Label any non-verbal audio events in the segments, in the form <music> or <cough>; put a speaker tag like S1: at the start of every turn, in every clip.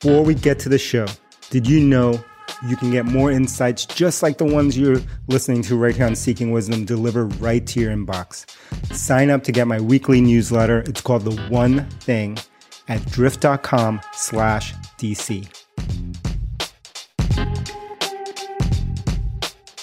S1: before we get to the show, did you know you can get more insights just like the ones you're listening to right here on Seeking Wisdom delivered right to your inbox? Sign up to get my weekly newsletter. It's called The One Thing at drift.com slash DC.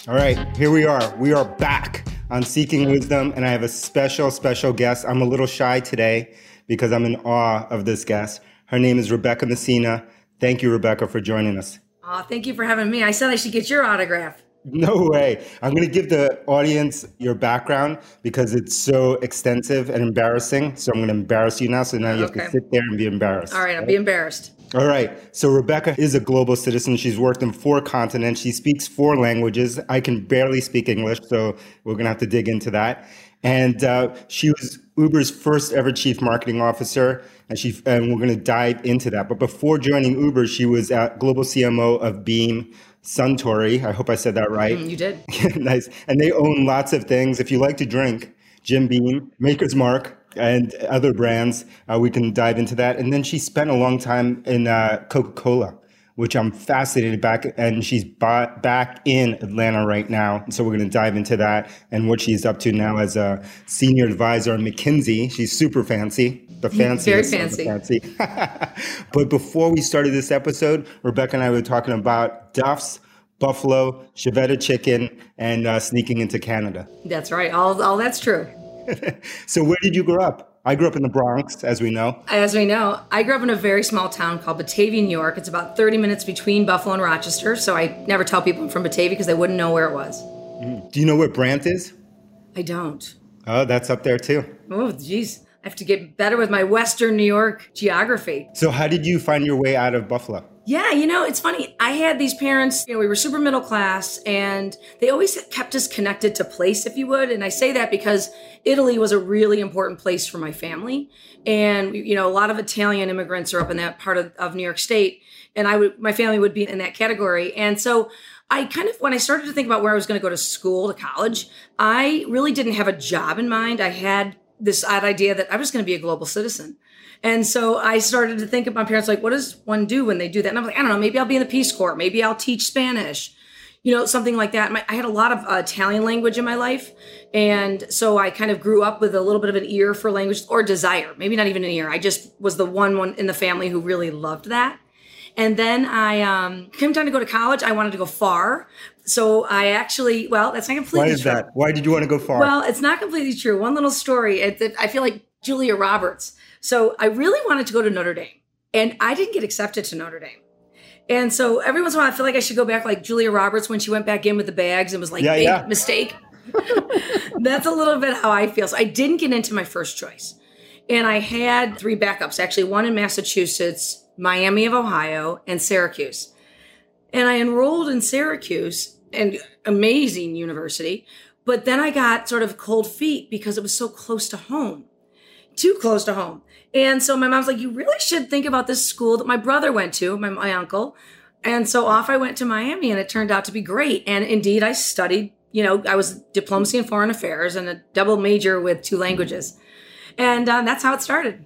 S1: All right, here we are. We are back on Seeking Wisdom, and I have a special, special guest. I'm a little shy today because I'm in awe of this guest. Her name is Rebecca Messina. Thank you, Rebecca, for joining us.
S2: Oh, thank you for having me. I said I should get your autograph.
S1: No way. I'm going to give the audience your background because it's so extensive and embarrassing. So I'm going to embarrass you now. So now you have to sit there and be embarrassed.
S2: All right, I'll be embarrassed.
S1: All right. So Rebecca is a global citizen. She's worked in four continents. She speaks four languages. I can barely speak English, so we're going to have to dig into that. And uh, she was Uber's first ever chief marketing officer, and she and we're going to dive into that. But before joining Uber, she was at global CMO of Beam, Suntory. I hope I said that right.
S2: Mm, you did. <laughs>
S1: nice. And they own lots of things. If you like to drink, Jim Beam, Maker's Mark, and other brands, uh, we can dive into that. And then she spent a long time in uh, Coca Cola which I'm fascinated back, and she's back in Atlanta right now. So we're going to dive into that and what she's up to now as a senior advisor at McKinsey. She's super fancy, the fanciest,
S2: very fancy.
S1: fancy. <laughs> but before we started this episode, Rebecca and I were talking about Duff's. Buffalo, Chiavetta chicken, and uh, sneaking into Canada.
S2: That's right. All, all that's true. <laughs>
S1: so, where did you grow up? I grew up in the Bronx, as we know.
S2: As we know, I grew up in a very small town called Batavia, New York. It's about 30 minutes between Buffalo and Rochester, so I never tell people I'm from Batavia because they wouldn't know where it was.
S1: Mm. Do you know where Brant is?
S2: I don't.
S1: Oh, that's up there too.
S2: Oh, geez. I have to get better with my Western New York geography.
S1: So, how did you find your way out of Buffalo?
S2: Yeah, you know, it's funny. I had these parents, you know, we were super middle class and they always kept us connected to place, if you would. And I say that because Italy was a really important place for my family. And, you know, a lot of Italian immigrants are up in that part of, of New York State. And I would, my family would be in that category. And so I kind of, when I started to think about where I was going to go to school, to college, I really didn't have a job in mind. I had this odd idea that I was going to be a global citizen. And so I started to think of my parents like, what does one do when they do that? And I'm like, I don't know, maybe I'll be in the Peace Corps, maybe I'll teach Spanish, you know, something like that. My, I had a lot of uh, Italian language in my life. And so I kind of grew up with a little bit of an ear for language or desire, maybe not even an ear. I just was the one one in the family who really loved that. And then I um, came time to go to college. I wanted to go far. So I actually, well, that's not completely
S1: Why is
S2: true.
S1: that? Why did you want to go far?
S2: Well, it's not completely true. One little story. I feel like Julia Roberts. So I really wanted to go to Notre Dame, and I didn't get accepted to Notre Dame. And so every once in a while, I feel like I should go back like Julia Roberts when she went back in with the bags and was like,
S1: yeah, yeah.
S2: mistake. <laughs> That's a little bit how I feel. So I didn't get into my first choice. And I had three backups, actually, one in Massachusetts, Miami of Ohio, and Syracuse. And I enrolled in Syracuse, an amazing university. But then I got sort of cold feet because it was so close to home, too close to home. And so my mom's like, you really should think about this school that my brother went to, my, my uncle. And so off I went to Miami and it turned out to be great. And indeed, I studied, you know, I was diplomacy and foreign affairs and a double major with two languages. And um, that's how it started.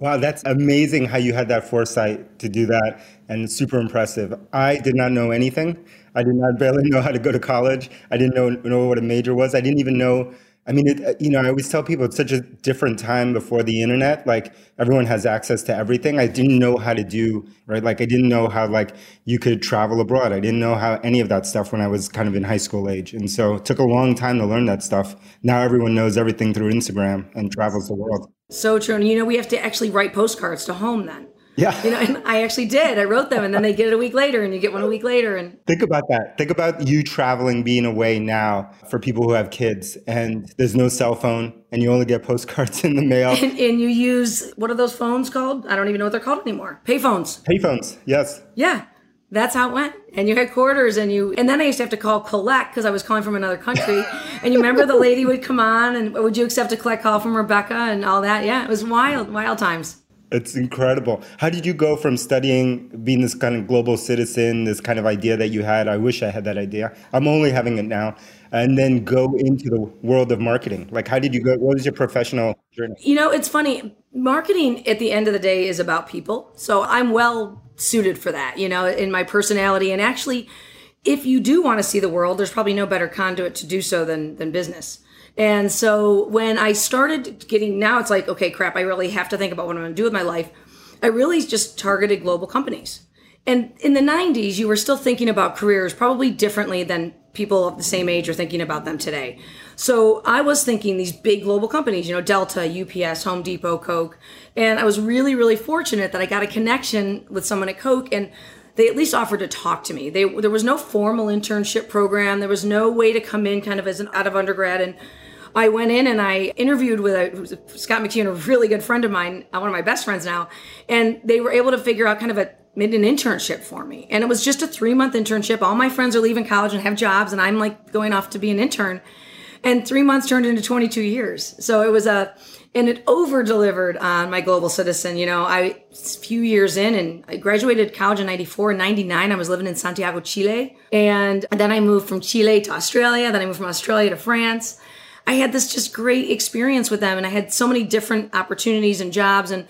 S1: Wow, that's amazing how you had that foresight to do that and super impressive. I did not know anything. I did not <laughs> barely know how to go to college. I didn't know, know what a major was. I didn't even know I mean, it, uh, you know, I always tell people it's such a different time before the internet. Like everyone has access to everything. I didn't know how to do right. Like I didn't know how like you could travel abroad. I didn't know how any of that stuff when I was kind of in high school age. And so it took a long time to learn that stuff. Now everyone knows everything through Instagram and travels the world.
S2: So true. And you know, we have to actually write postcards to home then.
S1: Yeah.
S2: You know, and I actually did. I wrote them and then they get it a week later and you get one a week later and
S1: Think about that. Think about you traveling being away now for people who have kids and there's no cell phone and you only get postcards in the mail.
S2: And, and you use what are those phones called? I don't even know what they're called anymore. Payphones.
S1: Payphones. Yes.
S2: Yeah. That's how it went. And you had quarters and you and then I used to have to call collect because I was calling from another country. <laughs> and you remember the lady would come on and would you accept a collect call from Rebecca and all that? Yeah, it was wild, wild times.
S1: It's incredible. How did you go from studying, being this kind of global citizen, this kind of idea that you had? I wish I had that idea. I'm only having it now. And then go into the world of marketing. Like, how did you go? What was your professional journey?
S2: You know, it's funny. Marketing at the end of the day is about people. So I'm well suited for that, you know, in my personality. And actually, if you do want to see the world, there's probably no better conduit to do so than than business. And so when I started getting now it's like, okay, crap, I really have to think about what I'm going to do with my life. I really just targeted global companies. And in the 90s, you were still thinking about careers probably differently than people of the same age are thinking about them today. So I was thinking these big global companies, you know, Delta, UPS, Home Depot, Coke. And I was really, really fortunate that I got a connection with someone at Coke and they at least offered to talk to me. They, there was no formal internship program. There was no way to come in kind of as an out of undergrad. And I went in and I interviewed with a, Scott McKeon, a really good friend of mine, uh, one of my best friends now, and they were able to figure out kind of a made an internship for me. And it was just a three month internship. All my friends are leaving college and have jobs, and I'm like going off to be an intern. And three months turned into 22 years. So it was a, and it over delivered on my global citizen. You know, I, a few years in and I graduated college in 94 and 99. I was living in Santiago, Chile. And then I moved from Chile to Australia. Then I moved from Australia to France. I had this just great experience with them and I had so many different opportunities and jobs and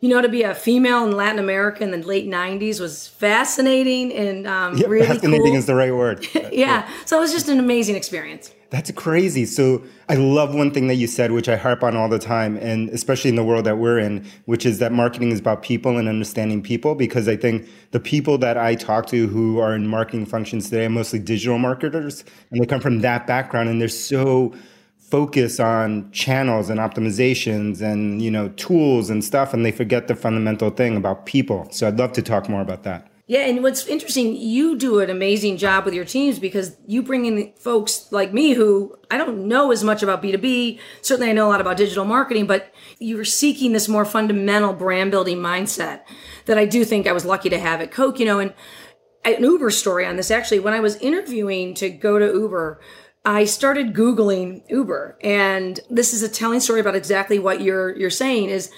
S2: you know, to be a female in Latin America in the late '90s was fascinating and um,
S1: yeah,
S2: really
S1: fascinating
S2: cool.
S1: is the right word. <laughs>
S2: yeah. yeah, so it was just an amazing experience.
S1: That's crazy. So I love one thing that you said, which I harp on all the time, and especially in the world that we're in, which is that marketing is about people and understanding people. Because I think the people that I talk to who are in marketing functions today are mostly digital marketers, and they come from that background, and they're so focus on channels and optimizations and you know tools and stuff and they forget the fundamental thing about people. So i'd love to talk more about that.
S2: Yeah and what's interesting you do an amazing job with your teams because you bring in folks like me who i don't know as much about b2b certainly i know a lot about digital marketing but you're seeking this more fundamental brand building mindset that i do think i was lucky to have at coke you know and an uber story on this actually. When i was interviewing to go to uber I started Googling Uber. And this is a telling story about exactly what you're you're saying is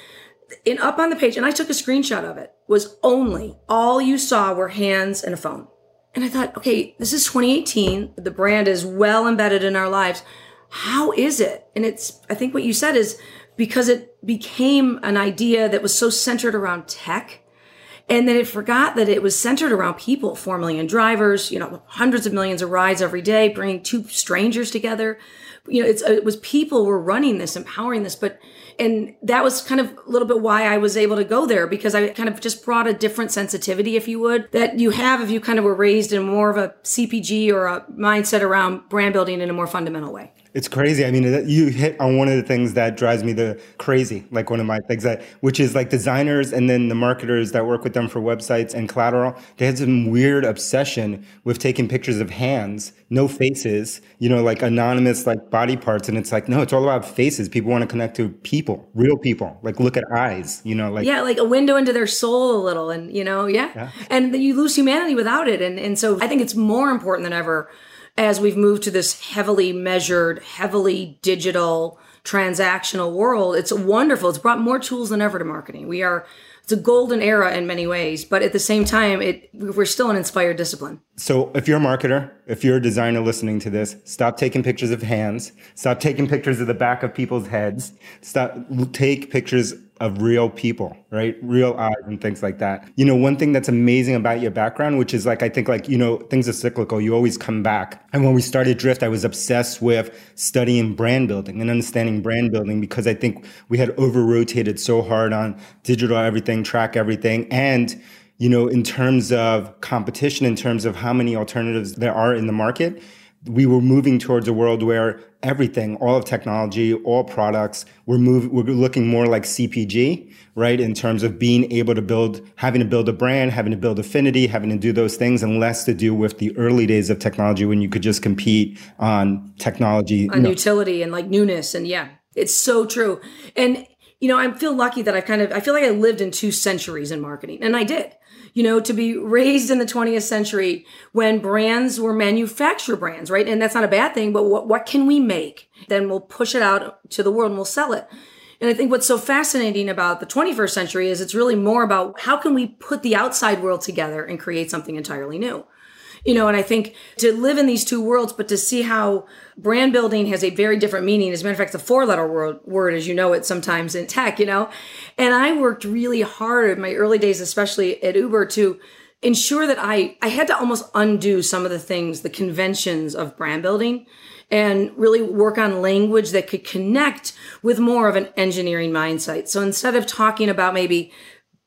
S2: in up on the page, and I took a screenshot of it, was only all you saw were hands and a phone. And I thought, okay, this is 2018. The brand is well embedded in our lives. How is it? And it's, I think what you said is because it became an idea that was so centered around tech and then it forgot that it was centered around people, 4 million drivers, you know, hundreds of millions of rides every day, bringing two strangers together. You know, it was people were running this, empowering this, but, and that was kind of a little bit why I was able to go there because I kind of just brought a different sensitivity, if you would, that you have if you kind of were raised in more of a CPG or a mindset around brand building in a more fundamental way.
S1: It's crazy. I mean, you hit on one of the things that drives me the crazy, like one of my things that, which is like designers and then the marketers that work with them for websites and collateral. They had some weird obsession with taking pictures of hands, no faces, you know, like anonymous like body parts. And it's like, no, it's all about faces. People want to connect to people, real people. Like look at eyes, you know, like
S2: yeah, like a window into their soul a little, and you know, yeah, yeah. and you lose humanity without it. And and so I think it's more important than ever as we've moved to this heavily measured, heavily digital, transactional world, it's wonderful. It's brought more tools than ever to marketing. We are it's a golden era in many ways, but at the same time, it we're still an inspired discipline.
S1: So, if you're a marketer, if you're a designer listening to this, stop taking pictures of hands, stop taking pictures of the back of people's heads, stop take pictures of real people, right? Real eyes and things like that. You know, one thing that's amazing about your background, which is like, I think like, you know, things are cyclical. You always come back. And when we started Drift, I was obsessed with studying brand building and understanding brand building because I think we had over rotated so hard on digital everything, track everything. And, you know, in terms of competition, in terms of how many alternatives there are in the market, we were moving towards a world where everything, all of technology, all products, we're moving, we're looking more like CPG, right? In terms of being able to build, having to build a brand, having to build affinity, having to do those things, and less to do with the early days of technology when you could just compete on technology,
S2: on utility and like newness, and yeah, it's so true. And you know, I feel lucky that I kind of, I feel like I lived in two centuries in marketing, and I did you know, to be raised in the 20th century when brands were manufacture brands, right? And that's not a bad thing, but what, what can we make? Then we'll push it out to the world and we'll sell it. And I think what's so fascinating about the 21st century is it's really more about how can we put the outside world together and create something entirely new You know, and I think to live in these two worlds, but to see how brand building has a very different meaning. As a matter of fact, a four letter word, word, as you know it sometimes in tech, you know. And I worked really hard in my early days, especially at Uber, to ensure that I, I had to almost undo some of the things, the conventions of brand building and really work on language that could connect with more of an engineering mindset. So instead of talking about maybe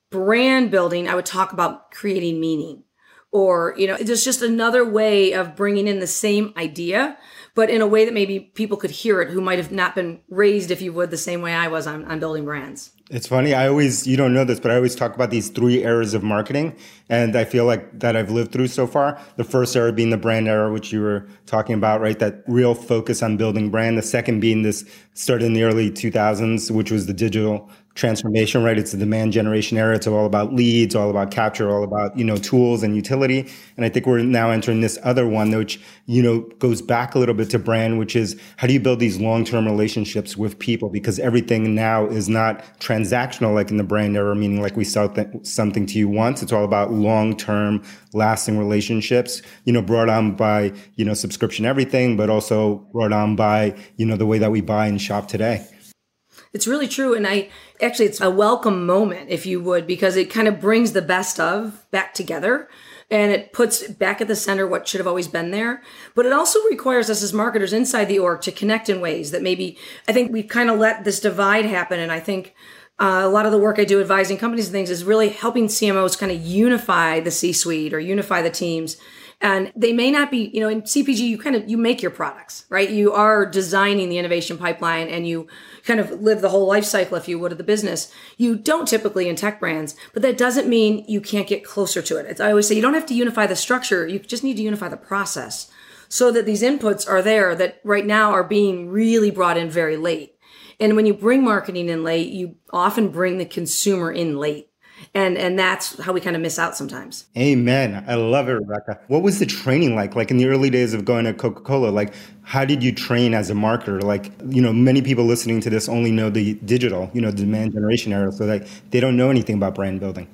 S2: brand building, I would talk about creating meaning or, you know, it's just another way of bringing in the same idea, but in a way that maybe people could hear it who might have not been raised, if you would, the same way I was on, on building brands.
S1: It's funny. I always, you don't know this, but I always talk about these three eras of marketing. And I feel like that I've lived through so far. The first era being the brand era, which you were talking about, right? That real focus on building brand. The second being this started in the early 2000s, which was the digital transformation, right? It's the demand generation era. It's all about leads, all about capture, all about, you know, tools and utility. And I think we're now entering this other one, which, you know, goes back a little bit to brand, which is how do you build these long-term relationships with people? Because everything now is not transactional like in the brand era, meaning like we sell th- something to you once. It's all about long-term lasting relationships, you know, brought on by, you know, subscription everything, but also brought on by, you know, the way that we buy and shop today.
S2: It's really true. And I actually, it's a welcome moment, if you would, because it kind of brings the best of back together and it puts back at the center what should have always been there. But it also requires us as marketers inside the org to connect in ways that maybe I think we've kind of let this divide happen. And I think uh, a lot of the work I do advising companies and things is really helping CMOs kind of unify the C suite or unify the teams and they may not be you know in cpg you kind of you make your products right? You are designing the innovation pipeline and you kind of live the whole life cycle if you would of the business. You don't typically in tech brands but that doesn't mean you can't get closer to it. It's, i always say you don't have to unify the structure you just need to unify the process so that these inputs are there that right now are being really brought in very late. And when you bring marketing in late you often bring the consumer in late and and that's how we kind of miss out sometimes.
S1: Amen. I love it rebecca. What was the training like like in the early days of going to coca-cola? Like how did you train as a marketer? Like you know many people listening to this only know the digital you know the demand generation era so like they don't know anything about brand building.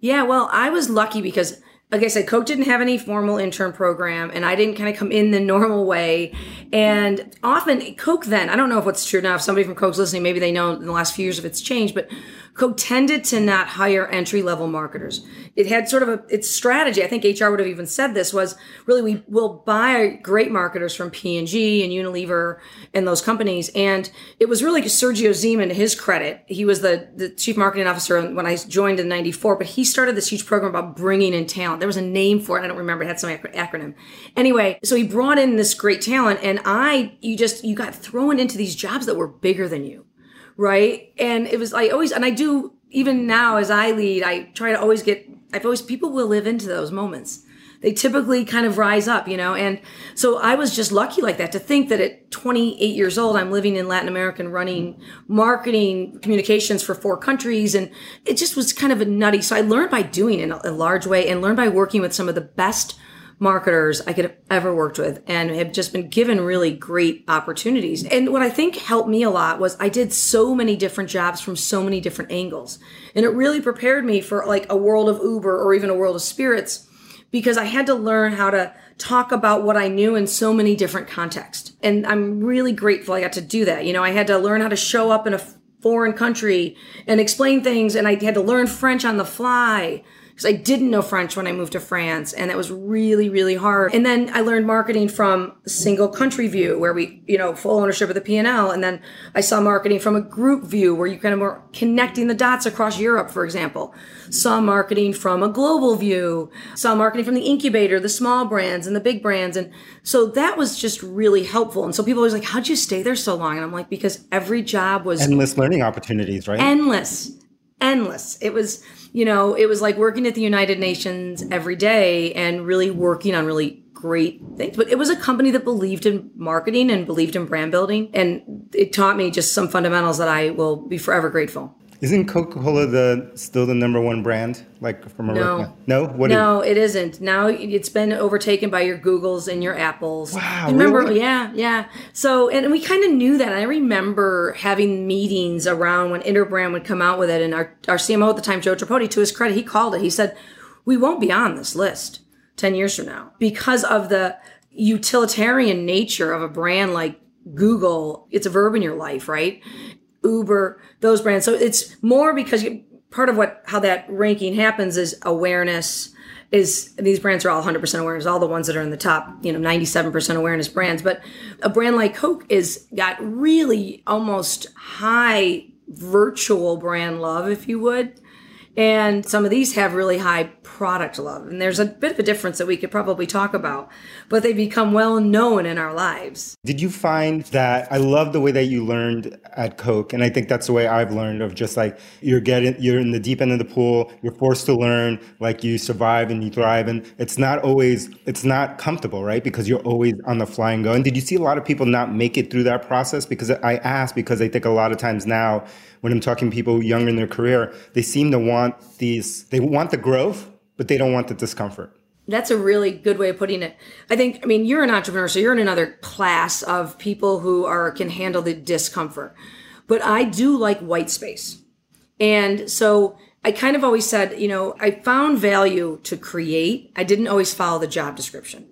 S2: Yeah well i was lucky because like I said, Coke didn't have any formal intern program, and I didn't kind of come in the normal way. And often, Coke then, I don't know if what's true now, if somebody from Coke's listening, maybe they know in the last few years if it's changed, but Coke tended to not hire entry level marketers. It had sort of a its strategy. I think HR would have even said this was really we will buy great marketers from P and G and Unilever and those companies. And it was really Sergio Zyman to his credit. He was the, the chief marketing officer when I joined in '94, but he started this huge program about bringing in talent. There was a name for it. I don't remember. It had some acronym. Anyway, so he brought in this great talent, and I you just you got thrown into these jobs that were bigger than you right? And it was I always and I do even now as I lead, I try to always get I've always people will live into those moments. They typically kind of rise up, you know. And so I was just lucky like that to think that at 28 years old, I'm living in Latin America and running marketing communications for four countries. And it just was kind of a nutty. So I learned by doing in a large way and learned by working with some of the best marketers I could have ever worked with and have just been given really great opportunities. And what I think helped me a lot was I did so many different jobs from so many different angles. And it really prepared me for like a world of Uber or even a world of spirits because I had to learn how to talk about what I knew in so many different contexts. And I'm really grateful I got to do that. You know, I had to learn how to show up in a foreign country and explain things and I had to learn French on the fly because I didn't know French when I moved to France and that was really, really hard. And then I learned marketing from single country view where we, you know, full ownership of the P&L. And then I saw marketing from a group view where you kind of were connecting the dots across Europe, for example. Saw marketing from a global view, saw marketing from the incubator, the small brands and the big brands. And so that was just really helpful. And so people always like, how'd you stay there so long? And I'm like, because every job was
S1: endless learning opportunities, right?
S2: Endless endless. It was, you know, it was like working at the United Nations every day and really working on really great things. But it was a company that believed in marketing and believed in brand building. And it taught me just some fundamentals that I will be forever grateful.
S1: Isn't Coca Cola the still the number one brand? Like from a
S2: no,
S1: no,
S2: what? No, you... it isn't. Now it's been overtaken by your Googles and your Apples.
S1: Wow,
S2: remember?
S1: Really?
S2: Yeah, yeah. So and we kind of knew that. I remember having meetings around when Interbrand would come out with it, and our our CMO at the time, Joe Tripodi, to his credit, he called it. He said, "We won't be on this list." 10 years from now because of the utilitarian nature of a brand like Google. It's a verb in your life, right? Uber, those brands. So it's more because you, part of what how that ranking happens is awareness is these brands are all 100% awareness all the ones that are in the top you know 97% awareness brands but a brand like coke is got really almost high virtual brand love if you would and some of these have really high product love. And there's a bit of a difference that we could probably talk about, but they become well known in our lives.
S1: Did you find that I love the way that you learned at Coke? And I think that's the way I've learned of just like you're getting, you're in the deep end of the pool, you're forced to learn, like you survive and you thrive. And it's not always, it's not comfortable, right? Because you're always on the fly and go. And did you see a lot of people not make it through that process? Because I ask because I think a lot of times now, when I'm talking to people younger in their career, they seem to want these, they want the growth, but they don't want the discomfort.
S2: That's a really good way of putting it. I think, I mean, you're an entrepreneur, so you're in another class of people who are can handle the discomfort. But I do like white space. And so I kind of always said, you know, I found value to create. I didn't always follow the job description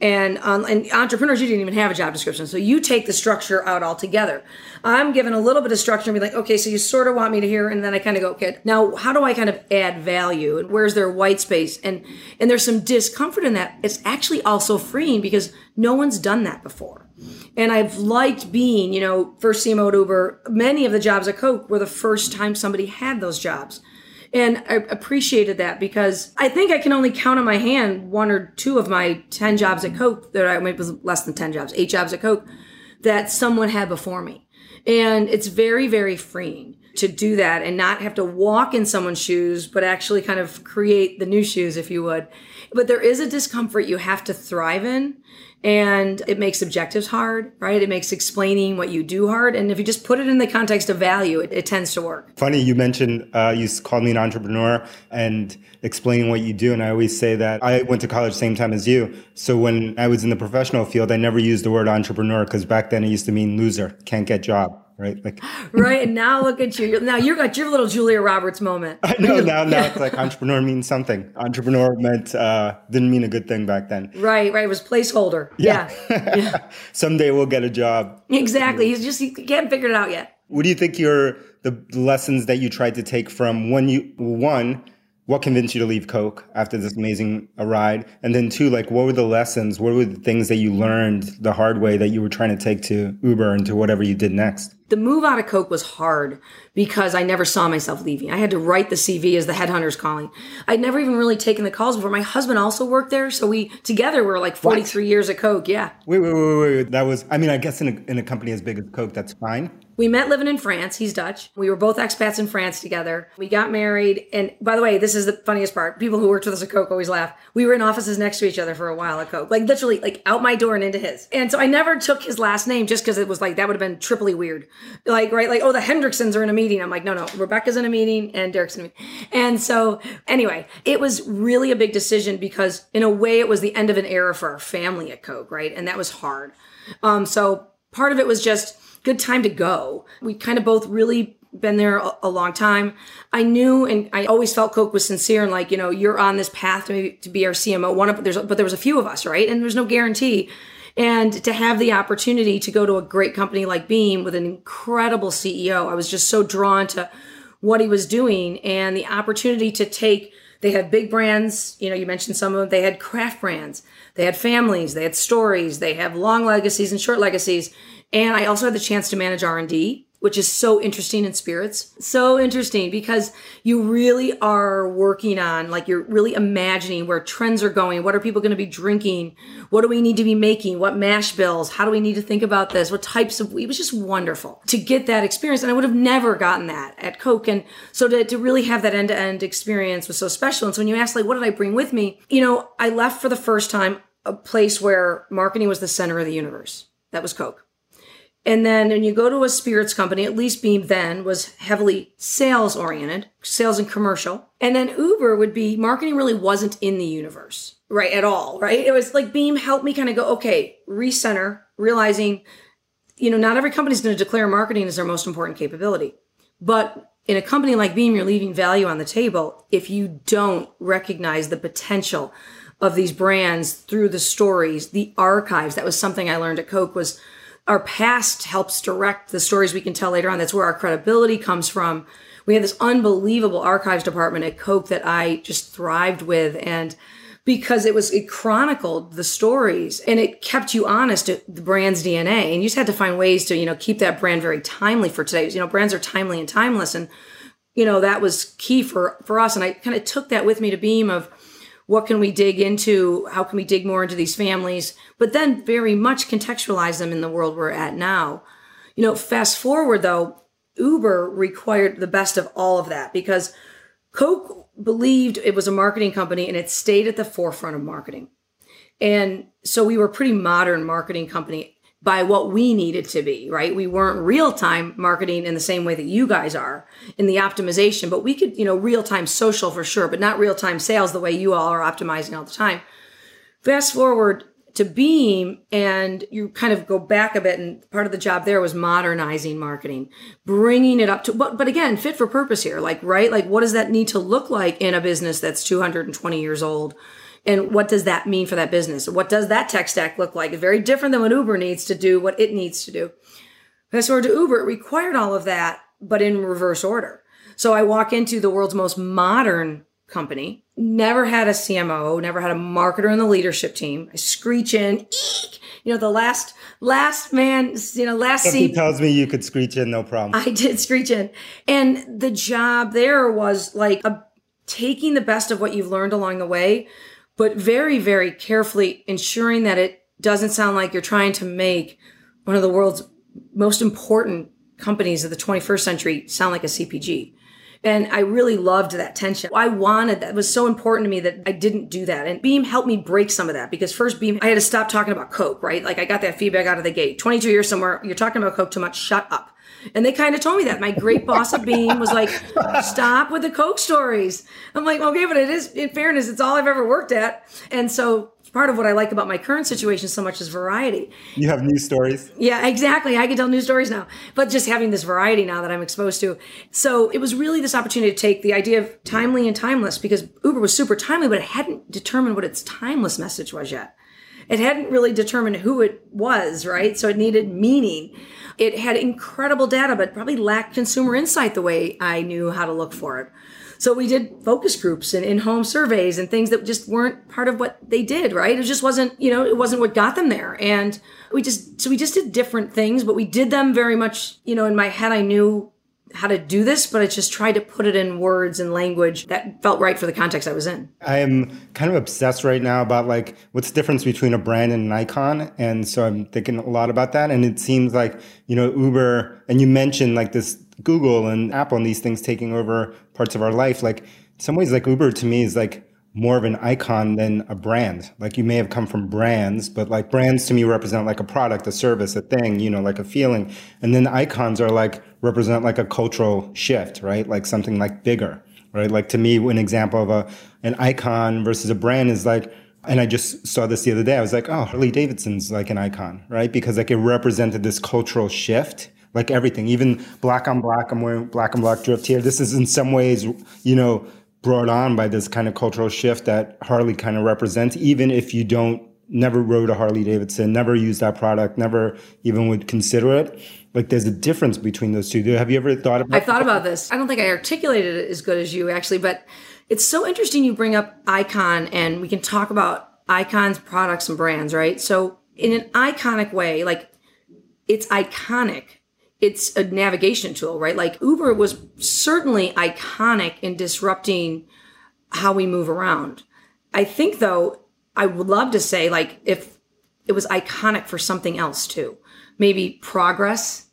S2: and um, and entrepreneurs you didn't even have a job description so you take the structure out altogether. I'm given a little bit of structure and be like okay so you sort of want me to hear and then i kind of go okay now how do i kind of add value? And where's their white space? And and there's some discomfort in that. It's actually also freeing because no one's done that before. And I've liked being, you know, first CMO at Uber. Many of the jobs at Coke were the first time somebody had those jobs. And I appreciated that because I think I can only count on my hand one or two of my 10 jobs at Coke that I maybe was less than 10 jobs, eight jobs at Coke that someone had before me. And it's very, very freeing to do that and not have to walk in someone's shoes, but actually kind of create the new shoes, if you would. But there is a discomfort you have to thrive in and it makes objectives hard, right? It makes explaining what you do hard. And if you just put it in the context of value, it, it tends to work.
S1: Funny, you mentioned uh, you called me an entrepreneur and explaining what you do. And I always say that I went to college same time as you. So when I was in the professional field, I never used the word entrepreneur because back then it used to mean loser, can't get job right? Like <gasps>
S2: right. And now look at you. Now you're got your little Julia Roberts moment.
S1: I know now. Now <laughs> it's like entrepreneur means something. Entrepreneur meant uh, didn't mean a good thing back then.
S2: Right. Right. It was placeholder. Yeah.
S1: yeah. <laughs> yeah. Someday we'll get a job.
S2: Exactly. He's just he can't figure it out yet.
S1: What do you think your the lessons that you tried to take from when you one what convinced you to leave Coke after this amazing ride? And then two, like what were the lessons? What were the things that you learned the hard way that you were trying to take to Uber and to whatever you did next?
S2: The move out of Coke was hard because I never saw myself leaving. I had to write the CV as the headhunters calling. I'd never even really taken the calls before. My husband also worked there, so we together were like 43 what? years at Coke. Yeah.
S1: Wait, wait, wait, wait. That was. I mean, I guess in a, in a company as big as Coke, that's fine.
S2: We met living in France. He's Dutch. We were both expats in France together. We got married. And by the way, this is the funniest part. People who worked with us at Coke always laugh. We were in offices next to each other for a while at Coke, like literally, like out my door and into his. And so I never took his last name just because it was like that would have been triply weird. Like right, like oh the Hendricksons are in a meeting. I'm like no no, Rebecca's in a meeting and Derek's in a meeting. And so anyway, it was really a big decision because in a way it was the end of an era for our family at Coke, right? And that was hard. Um, so part of it was just good time to go. We kind of both really been there a, long time. I knew and I always felt Coke was sincere and like, you know, you're on this path to be, to be our CMO. One of there's but there was a few of us, right? And there's no guarantee. And to have the opportunity to go to a great company like Beam with an incredible CEO, I was just so drawn to what he was doing and the opportunity to take they had big brands, you know, you mentioned some of them. They had craft brands. They had families, they had stories, they have long legacies and short legacies and I also had the chance to manage R&D, which is so interesting in spirits. So interesting because you really are working on, like, you're really imagining where trends are going. What are people going to be drinking? What do we need to be making? What mash bills? How do we need to think about this? What types of, it was just wonderful to get that experience. And I would have never gotten that at Coke. And so to, to really have that end to end experience was so special. And so when you ask, like, what did I bring with me? You know, I left for the first time a place where marketing was the center of the universe. That was Coke. And then when you go to a spirits company, at least Beam then was heavily sales oriented, sales and commercial. And then Uber would be marketing really wasn't in the universe, right? At all, right? It was like Beam helped me kind of go, okay, recenter, realizing, you know, not every company is going to declare marketing as their most important capability. But in a company like Beam, you're leaving value on the table if you don't recognize the potential of these brands through the stories, the archives. That was something I learned at Coke was our past helps direct the stories we can tell later on. That's where our credibility comes from. We had this unbelievable archives department at Coke that I just thrived with and because it was it chronicled the stories and it kept you honest to the brand's DNA and you just had to find ways to you know keep that brand very timely for today. You know, brands are timely and timeless and you know that was key for for us and I kind of took that with me to Beam of what can we dig into? How can we dig more into these families? But then very much contextualize them in the world we're at now. You know, fast forward though, Uber required the best of all of that because Coke believed it was a marketing company and it stayed at the forefront of marketing. And so we were a pretty modern marketing company by what we needed to be, right? We weren't real time marketing in the same way that you guys are in the optimization, but we could, you know, real time social for sure, but not real time sales the way you all are optimizing all the time. Fast forward to Beam and you kind of go back a bit and part of the job there was modernizing marketing, bringing it up to, but, but again, fit for purpose here. Like, right? Like, what does that need to look like in a business that's 220 years old? And what does that mean for that business? What does that tech stack look like? It's very different than what Uber needs to do, what it needs to do. Fast forward to Uber, it required all of that, but in reverse order. So I walk into the world's most modern company, never had a CMO, never had a marketer in the leadership team. I screech in, eek, you know, the last, last man, you know, last
S1: Something
S2: seat.
S1: tells me you could screech in, no problem.
S2: I did screech in. And the job there was like a, taking the best of what you've learned along the way, but very, very carefully ensuring that it doesn't sound like you're trying to make one of the world's most important companies of the 21st century sound like a CPG. And I really loved that tension. I wanted that. It was so important to me that I didn't do that. And Beam helped me break some of that because first Beam, I had to stop talking about Coke, right? Like I got that feedback out of the gate. 22 years somewhere, you're talking about Coke too much, shut up. And they kind of told me that. My great boss at Beam was like, stop with the Coke stories. I'm like, okay, but it is, in fairness, it's all I've ever worked at. And so part of what I like about my current situation so much is variety.
S1: You have new stories.
S2: Yeah, exactly. I can tell new stories now, but just having this variety now that I'm exposed to. So it was really this opportunity to take the idea of timely and timeless because Uber was super timely, but it hadn't determined what its timeless message was yet. It hadn't really determined who it was, right? So it needed meaning. It had incredible data, but probably lacked consumer insight the way I knew how to look for it. So we did focus groups and in-home surveys and things that just weren't part of what they did, right? It just wasn't, you know, it wasn't what got them there. And we just, so we just did different things, but we did them very much, you know, in my head, I knew how to do this, but I just tried to put it in words and language that felt right for the context I was in.
S1: I am kind of obsessed right now about like what's the difference between a brand and an icon. And so I'm thinking a lot about that. And it seems like, you know, Uber, and you mentioned like this Google and Apple and these things taking over parts of our life. Like some ways, like Uber to me is like more of an icon than a brand. Like you may have come from brands, but like brands to me represent like a product, a service, a thing, you know, like a feeling. And then icons are like represent like a cultural shift, right? Like something like bigger, right? Like to me, an example of a an icon versus a brand is like and I just saw this the other day. I was like, oh, Harley Davidson's like an icon, right? Because like it represented this cultural shift like everything, even black on black. I'm wearing black on black drift here. This is in some ways, you know, brought on by this kind of cultural shift that Harley kind of represents, even if you don't never rode a Harley Davidson, never used that product, never even would consider it. Like there's a difference between those two. Have you ever thought about?
S2: I thought about this. I don't think I articulated it as good as you actually, but it's so interesting you bring up icon and we can talk about icons, products, and brands, right? So in an iconic way, like it's iconic it's a navigation tool, right? Like Uber was certainly iconic in disrupting how we move around. I think though, I would love to say like if it was iconic for something else too, maybe progress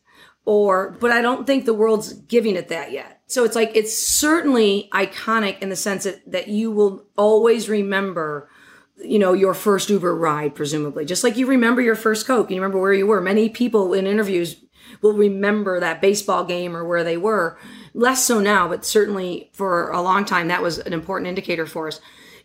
S2: or, but I don't think the world's giving it that yet. So it's like, it's certainly iconic in the sense that, that you will always remember you know, your first Uber ride, presumably, just like you remember your first Coke, you remember where you were. Many people in interviews will remember that baseball game or where they were. Less so now, but certainly for a long time, that was an important indicator for us.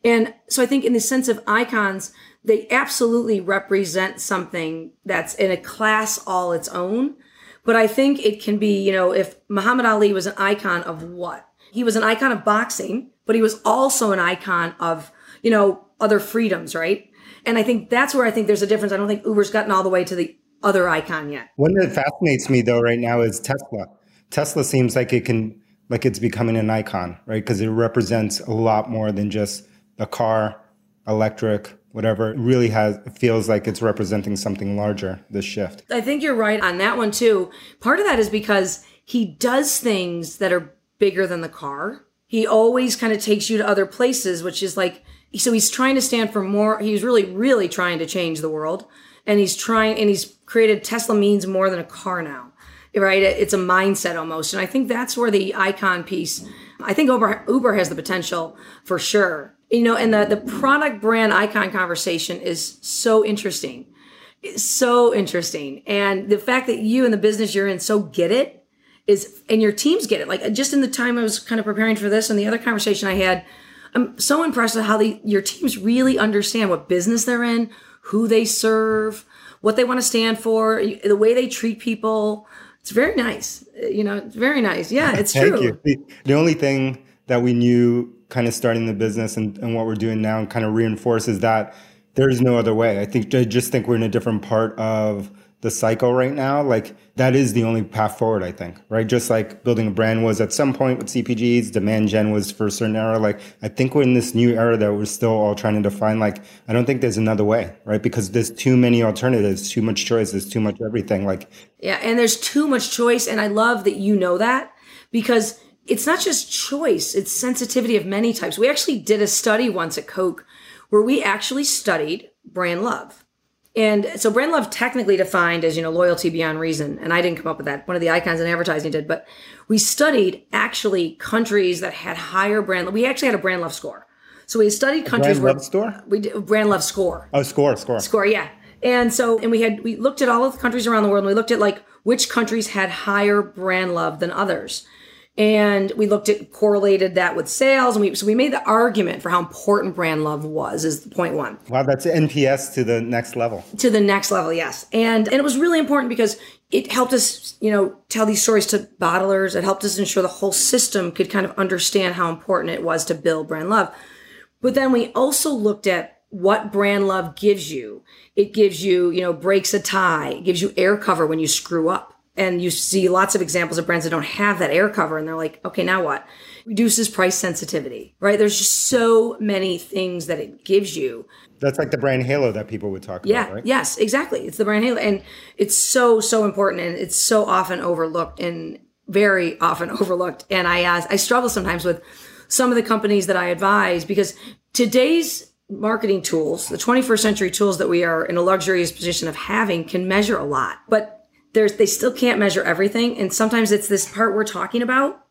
S2: And so I think in the sense of icons, they absolutely represent something that's in a class all its own. But I think it can be, you know, if Muhammad Ali was an icon of what? He was an icon of boxing, but he was also an icon of, you know, other freedoms, right? And I think that's where I think there's a difference. I don't think Uber's gotten all the way to the other icon yet.
S1: One that fascinates me though right now is Tesla. Tesla seems like it can like it's becoming an icon, right? Because it represents a lot more than just a car, electric, whatever. Really has feels like it's representing something larger, this shift.
S2: I think you're right on that one too. Part of that is because he does things that are bigger than the car. He always kind of takes you to other places, which is like so he's trying to stand for more he's really really trying to change the world and he's trying and he's created tesla means more than a car now right it's a mindset almost and i think that's where the icon piece i think uber, uber has the potential for sure you know and the, the product brand icon conversation is so interesting it's so interesting and the fact that you and the business you're in so get it is and your teams get it like uh, just in the time i was kind of preparing for this and the other conversation i had I'm so impressed with how the, your teams really understand what business they're in, who they serve, what they want to stand for, the way they treat people. It's very nice. Uh, you know, it's very nice. Yeah, it's <laughs>
S1: Thank
S2: true.
S1: You. The, the only thing that we knew kind of starting the business and, and what we're doing now kind of reinforces that there is no other way. I think I just think we're in a different part of the cycle right now, like that is the only path forward, I think, right? Just like building a brand was at some point with CPGs, demand gen was for a certain era. Like I think we're in this new era that we're still all trying to define. Like I don't think there's another way, right? Because there's too many alternatives, too much choice, there's too much everything. Like
S2: yeah, and there's too much choice, and I love that you know that because it's not just choice; it's sensitivity of many types. We actually did a study once at Coke where we actually studied brand love and so brand love technically defined as, you know, loyalty beyond reason. And I didn't come up with that. One of the icons in advertising did, but we studied actually countries that had higher brand love. We actually had a brand love score. So we studied countries
S1: brand
S2: where
S1: love score?
S2: we did brand love score.
S1: Oh, score, score.
S2: Score, yeah. And so, and we had, we looked at all of the countries around the world and we looked at like which countries had higher brand love than others and we looked at correlated that with sales and we so we made the argument for how important brand love was is the point one.
S1: Wow that's nps to the next level.
S2: To the next level yes. And and it was really important because it helped us you know tell these stories to bottlers. It helped us ensure the whole system could kind of understand how important it was to build brand love. But then we also looked at what brand love gives you. It gives you you know breaks a tie. It gives you air cover when you screw up and you see lots of examples of brands that don't have that air cover and they're like okay now what? Reduces price sensitivity right? There's just so many things that it gives you.
S1: That's like the brand halo that people would talk
S2: yeah
S1: about right?
S2: yes exactly. It's the brand halo and it's so so important and it's so often overlooked and very often <laughs> overlooked. And i ask, i struggle sometimes with some of the companies that i advise because today's marketing tools the 21st century tools that we are in a luxurious position of having can measure a lot. But there's they still can't measure everything. And sometimes it's this part we're talking about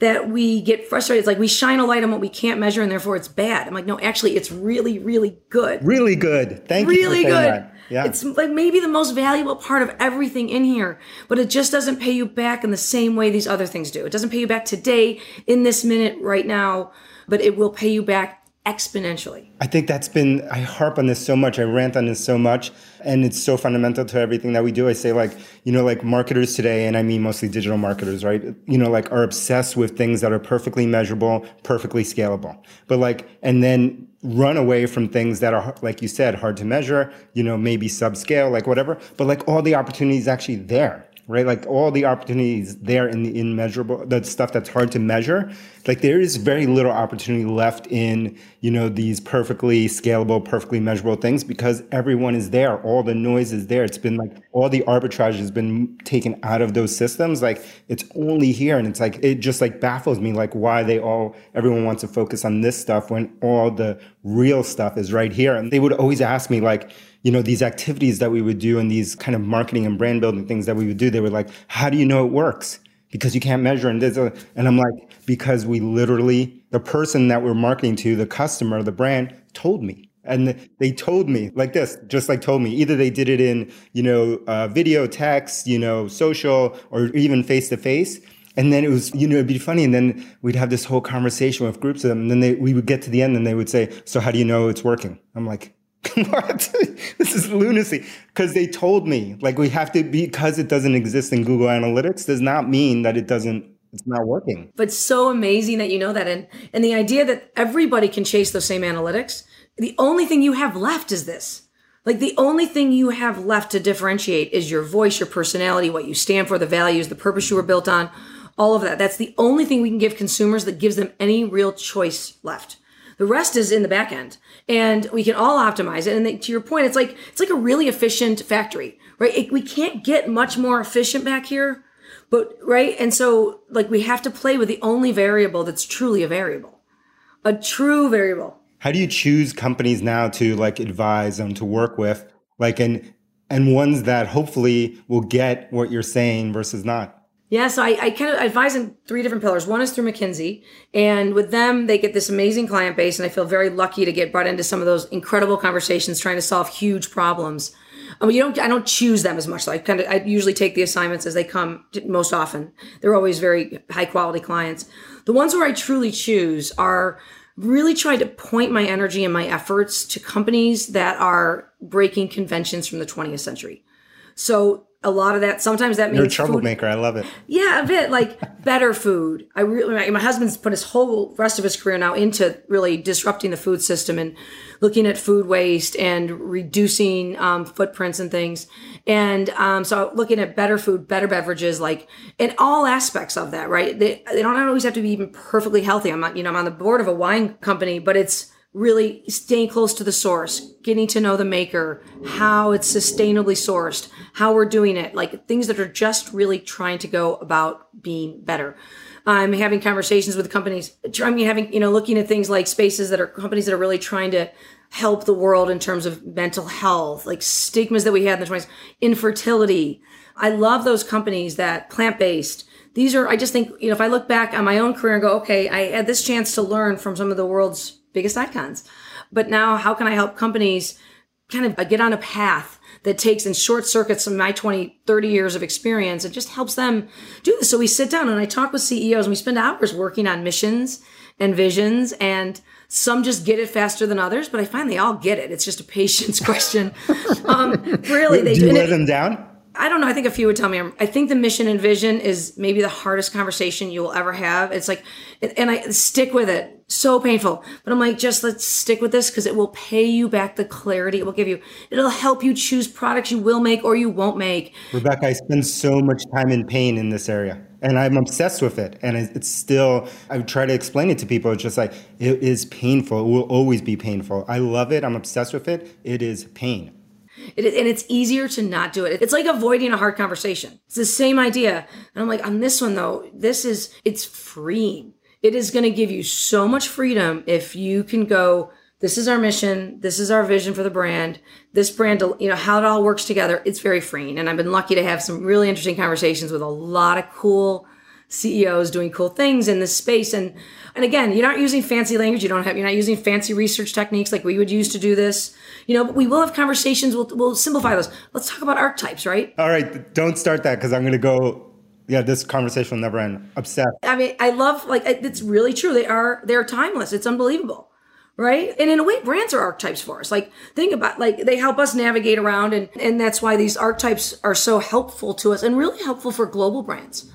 S2: that we get frustrated. It's like we shine a light on what we can't measure and therefore it's bad. I'm like no actually it's really really good.
S1: Really good. Thank
S2: really
S1: you Really
S2: good.
S1: that. yeah.
S2: It's like maybe the most valuable part of everything in here but it just doesn't pay you back in the same way these other things do. It doesn't pay you back today in this minute right now but it will pay you back exponentially.
S1: I think that's been, I harp on this so much. I rant on this so much. And it's so fundamental to everything that we do. I say, like, you know, like marketers today, and I mean mostly digital marketers, right? You know, like are obsessed with things that are perfectly measurable, perfectly scalable. But like, and then run away from things that are, like you said, hard to measure, you know, maybe subscale, like whatever. But like all the opportunities actually there right? Like all the opportunities there in the immeasurable, the stuff that's hard to measure. Like there is very little opportunity left in, you know, these perfectly scalable, perfectly measurable things because everyone is there. All the noise is there. It's been like all the arbitrage has been taken out of those systems. Like it's only here. And it's like, it just like baffles me, like why they all, everyone wants to focus on this stuff when all the real stuff is right here. And they would always ask me like, you know, these activities that we would do and these kind of marketing and brand building things that we would do, they were like, how do you know it works? Because you can't measure. And, a, and I'm like, because we literally, the person that we're marketing to, the customer, the brand told me. And they told me like this, just like told me, either they did it in, you know, uh, video, text, you know, social, or even face to face. And then it was, you know, it'd be funny. And then we'd have this whole conversation with groups of them. And then they, we would get to the end and they would say, so how do you know it's working? I'm like, <laughs> what? this is lunacy. Because they told me, like, we have to, because it doesn't exist in Google Analytics, does not mean that it doesn't, it's not working.
S2: But so amazing that you know that. And, and the idea that everybody can chase those same analytics the only thing you have left is this. Like the only thing you have left to differentiate is your voice, your personality, what you stand for, the values, the purpose you were built on, all of that. That's the only thing we can give consumers that gives them any real choice left. The rest is in the back end and we can all optimize it. And they, to your point, it's like, it's like a really efficient factory, right? It, we can't get much more efficient back here, but right. And so like we have to play with the only variable that's truly a variable, a true variable
S1: how do you choose companies now to like advise and to work with like and and ones that hopefully will get what you're saying versus not
S2: yeah, so I, I kind of advise in three different pillars. One is through McKinsey, and with them, they get this amazing client base, and I feel very lucky to get brought into some of those incredible conversations trying to solve huge problems. I mean, you don't, I don't choose them as much. So I kind of, I usually take the assignments as they come most often. They're always very high quality clients. The ones where I truly choose are really try to point my energy and my efforts to companies that are breaking conventions from the 20th century. So a lot of that sometimes that means
S1: you're a troublemaker. Food. I love it.
S2: Yeah, a bit like <laughs> better food. I really my, my husband's put his whole rest of his career now into really disrupting the food system and looking at food waste and reducing um, footprints and things. And um, so looking at better food, better beverages, like in all aspects of that, right? They, they don't always have to be even perfectly healthy. I'm not, you know, I'm on the board of a wine company, but it's really staying close to the source, getting to know the maker, how it's sustainably sourced, how we're doing it, like things that are just really trying to go about being better. I'm having conversations with companies. I mean, having, you know, looking at things like spaces that are companies that are really trying to help the world in terms of mental health, like stigmas that we had in the 20s, infertility. I love those companies that plant based. These are, I just think, you know, if I look back on my own career and go, okay, I had this chance to learn from some of the world's biggest icons. But now, how can I help companies kind of get on a path that takes and short circuits some my 20, 30 years of experience and just helps them do this? So we sit down and I talk with CEOs and we spend hours working on missions and visions and some just get it faster than others, but I find they all get it. It's just a patience <laughs> question. um, really,
S1: they do. You let it, them down?
S2: I don't know. I think a few would tell me. I think the mission and vision is maybe the hardest conversation you will ever have. It's like, and I stick with it. So painful. But I'm like, just let's stick with this because it will pay you back the clarity it will give you. It'll help you choose products you will make or you won't make.
S1: Rebecca, I spend so much time in pain in this area and I'm obsessed with it. And it's still, I try to explain it to people. It's just like, it is painful. It will always be painful. I love it. I'm obsessed with it. It is pain.
S2: It, and it's easier to not do it. It's like avoiding a hard conversation. It's the same idea. And I'm like, on this one though, this is, it's freeing. It is going to give you so much freedom if you can go, this is our mission. This is our vision for the brand. This brand, you know, how it all works together. It's very freeing. And I've been lucky to have some really interesting conversations with a lot of cool CEOs doing cool things in this space. And and again, you're not using fancy language. You don't have you're not using fancy research techniques like we would use to do this. You know, but we will have conversations. We'll we'll simplify those. Let's talk about archetypes, right?
S1: All right, don't start that because I'm going to go. Yeah, this conversation will never end. Upset.
S2: I mean, I love like it's really true. They are they're timeless. It's unbelievable right? And in a way, brands are archetypes for us. Like think about like they help us navigate around, and and that's why these archetypes are so helpful to us and really helpful for global brands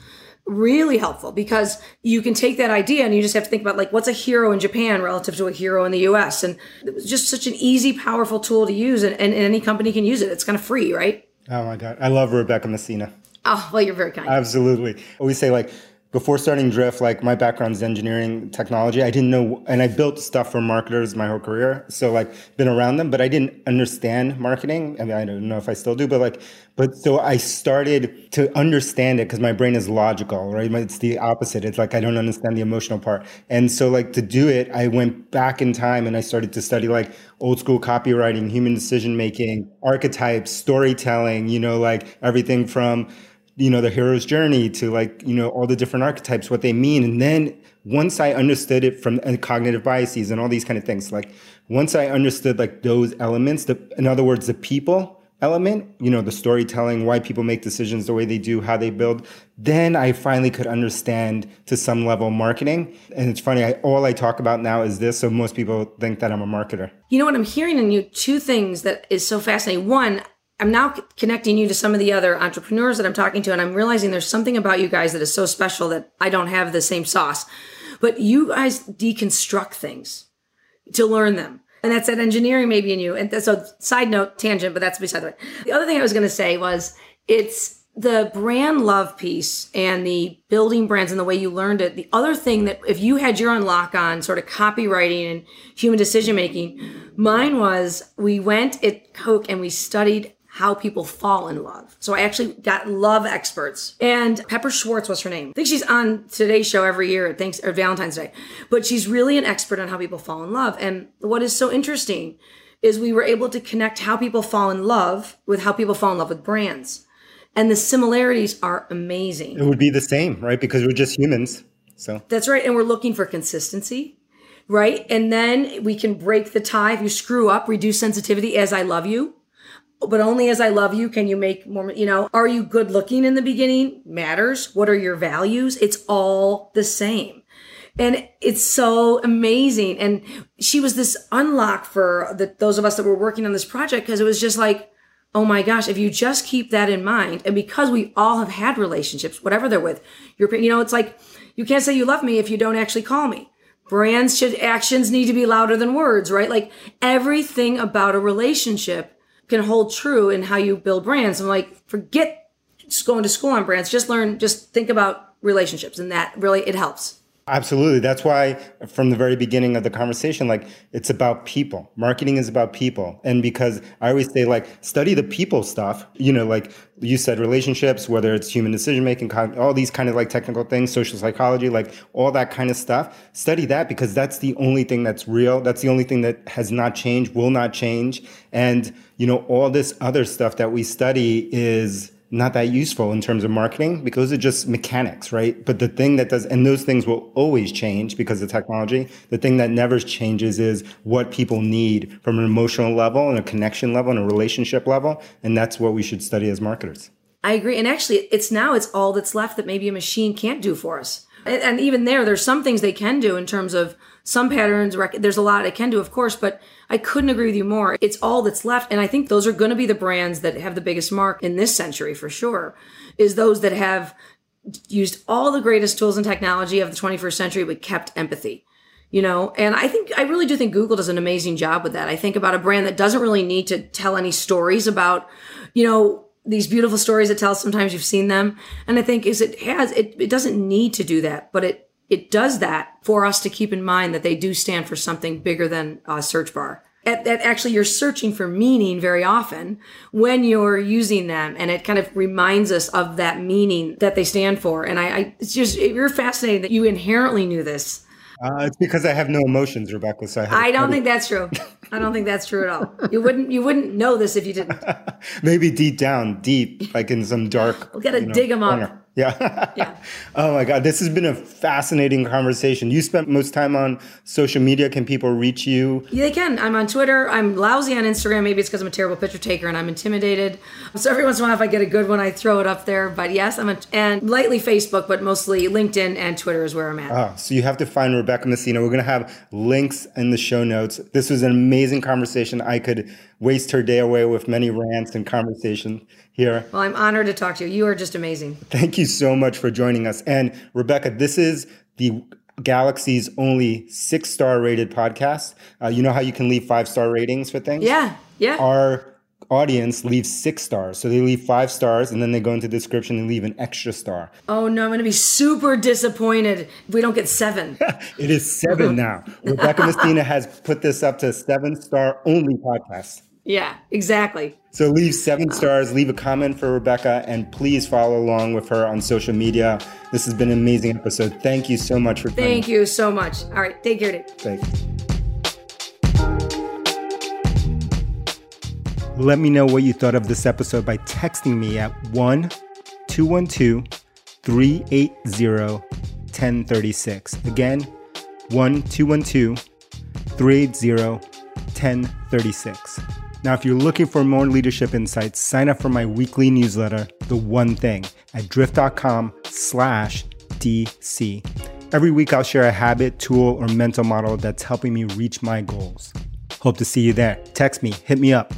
S2: really helpful because you can take that idea and you just have to think about like what's a hero in Japan relative to a hero in the US. And it was just such an easy, powerful tool to use and, and any company can use it. It's kind of free, right?
S1: Oh my God. I love Rebecca Messina.
S2: Oh, well, you're very kind.
S1: Absolutely. We say like before starting Drift, like my background is engineering technology. I didn't know, and I built stuff for marketers my whole career. So like been around them, but I didn't understand marketing. I mean, I don't know if I still do, but like, but so I started to understand it because my brain is logical, right? It's the opposite. It's like I don't understand the emotional part. And so like to do it, I went back in time and I started to study like old school copywriting, human decision making, archetypes, storytelling, you know, like everything from you know the hero's journey to like you know all the different archetypes what they mean. And then once i understood it from and cognitive biases and all these kind of things like once i understood like those elements the in other words the people element you know the storytelling why people make decisions the way they do how they build then i finally could understand to some level marketing. And it's funny I, all i talk about now is this so most people think that i'm a marketer.
S2: You know what i'm hearing in you? Two things that is so fascinating. One I'm now connecting you to some of the other entrepreneurs that I'm talking to, and I'm realizing there's something about you guys that is so special that I don't have the same sauce. But you guys deconstruct things to learn them. And that's that engineering maybe in you. And so, side note, tangent, but that's beside the point. The other thing I was going to say was it's the brand love piece and the building brands and the way you learned it. The other thing that if you had your unlock on sort of copywriting and human decision making, mine was we went at Coke and we studied how people fall in love. So I actually got love experts. And Pepper Schwartz was her name. I think she's on today's show every year at thanks or Valentine's Day. But she's really an expert on how people fall in love. And what is so interesting is we were able to connect how people fall in love with how people fall in love with brands. And the similarities are amazing.
S1: It would be the same, right? Because we're just humans. So
S2: That's right. And we're looking for consistency, right? And then we can break the tie. If you screw up, reduce sensitivity as I love you but only as I love you can you make more, you know, are you good looking in the beginning? Matters. What are your values? It's all the same. And it's so amazing. And she was this unlock for the, those of us that were working on this project because it was just like, oh my gosh, if you just keep that in mind, and because we all have had relationships, whatever they're with, your, you know, it's like you can't say you love me if you don't actually call me. Brands should actions need to be louder than words, right? Like everything about a relationship can hold true in how you build brands. I'm like, forget just going to school on brands. Just learn, just think about relationships, and that really it helps.
S1: Absolutely. That's why from the very beginning of the conversation, like it's about people. Marketing is about people. And because I always say like study the people stuff, you know, like you said, relationships, whether it's human decision making, all these kind of like technical things, social psychology, like all that kind of stuff. Study that because that's the only thing that's real. That's the only thing that has not changed, will not change. And, you know, all this other stuff that we study is not that useful in terms of marketing because those are just mechanics, right? But the thing that does, and those things will always change because of technology. The thing that never changes is what people need from an emotional level and a connection level and a relationship level. And that's what we should study as marketers.
S2: I agree. And actually, it's now it's all that's left that maybe a machine can't do for us. And, and even there, there's some things they can do in terms of some patterns. There's a lot i can do, of course, but I couldn't agree with you more. It's all that's left. And I think those are going to be the brands that have the biggest mark in this century for sure, is those that have used all the greatest tools and technology of the 21st century, but kept empathy. You know, and I think, I really do think Google does an amazing job with that. I think about a brand that doesn't really need to tell any stories about, you know, these beautiful stories it tells. Sometimes you've seen them. And I think is it has, it, it doesn't need to do that, but it it does that for us to keep in mind that they do stand for something bigger than a search bar. That actually you're searching for meaning very often when you're using them, and it kind of reminds us of that meaning that they stand for. And I, I it's just you're fascinating that you inherently knew this
S1: uh, it's because I have no emotions, Rebecca. So
S2: I, I don't think that's true. I don't think that's true at all. You wouldn't you wouldn't know this if you didn't. <laughs>
S1: Maybe deep down, deep, like in some dark. <laughs>
S2: We gotta you know, dig them corner.
S1: Yeah. yeah. <laughs> oh my God. This has been a fascinating conversation. You spent most time on social media. Can people reach you?
S2: Yeah, they can. I'm on Twitter. I'm lousy on Instagram. Maybe it's because I'm a terrible picture taker and I'm intimidated. So every once in a while, if I get a good one, I throw it up there. But yes, I'm a, and lightly Facebook, but mostly LinkedIn and Twitter is where I'm at.
S1: Oh, so you have to find Rebecca Messina. We're going to have links in the show notes. This was an amazing conversation. I could waste her day away with many rants and conversations here.
S2: Well, I'm honored to talk to you. You are just amazing.
S1: Thank you so much for joining us. And Rebecca, this is the Galaxy's only six star rated podcast. Uh, you know how you can leave five star ratings for things?
S2: Yeah. Yeah.
S1: Our audience leaves six stars. So they leave five stars and then they go into the description and leave an extra star.
S2: Oh no, I'm going to be super disappointed if we don't get seven. <laughs>
S1: it is seven uh-huh. now. Rebecca <laughs> Messina has put this up to seven star only podcast.
S2: Yeah, exactly.
S1: So leave seven stars, leave a comment for Rebecca, and please follow along with her on social media. This has been an amazing episode. Thank you so much for
S2: Thank you so much. All right, take care. Day.
S1: Thanks. Let me know what you thought of this episode by texting me at 1 212 380 1036. Again, 1 212 380 1036. Now, if you're looking for more leadership insights, sign up for my weekly newsletter, The One Thing, at drift.com slash DC. Every week I'll share a habit, tool, or mental model that's helping me reach my goals. Hope to see you there. Text me, hit me up.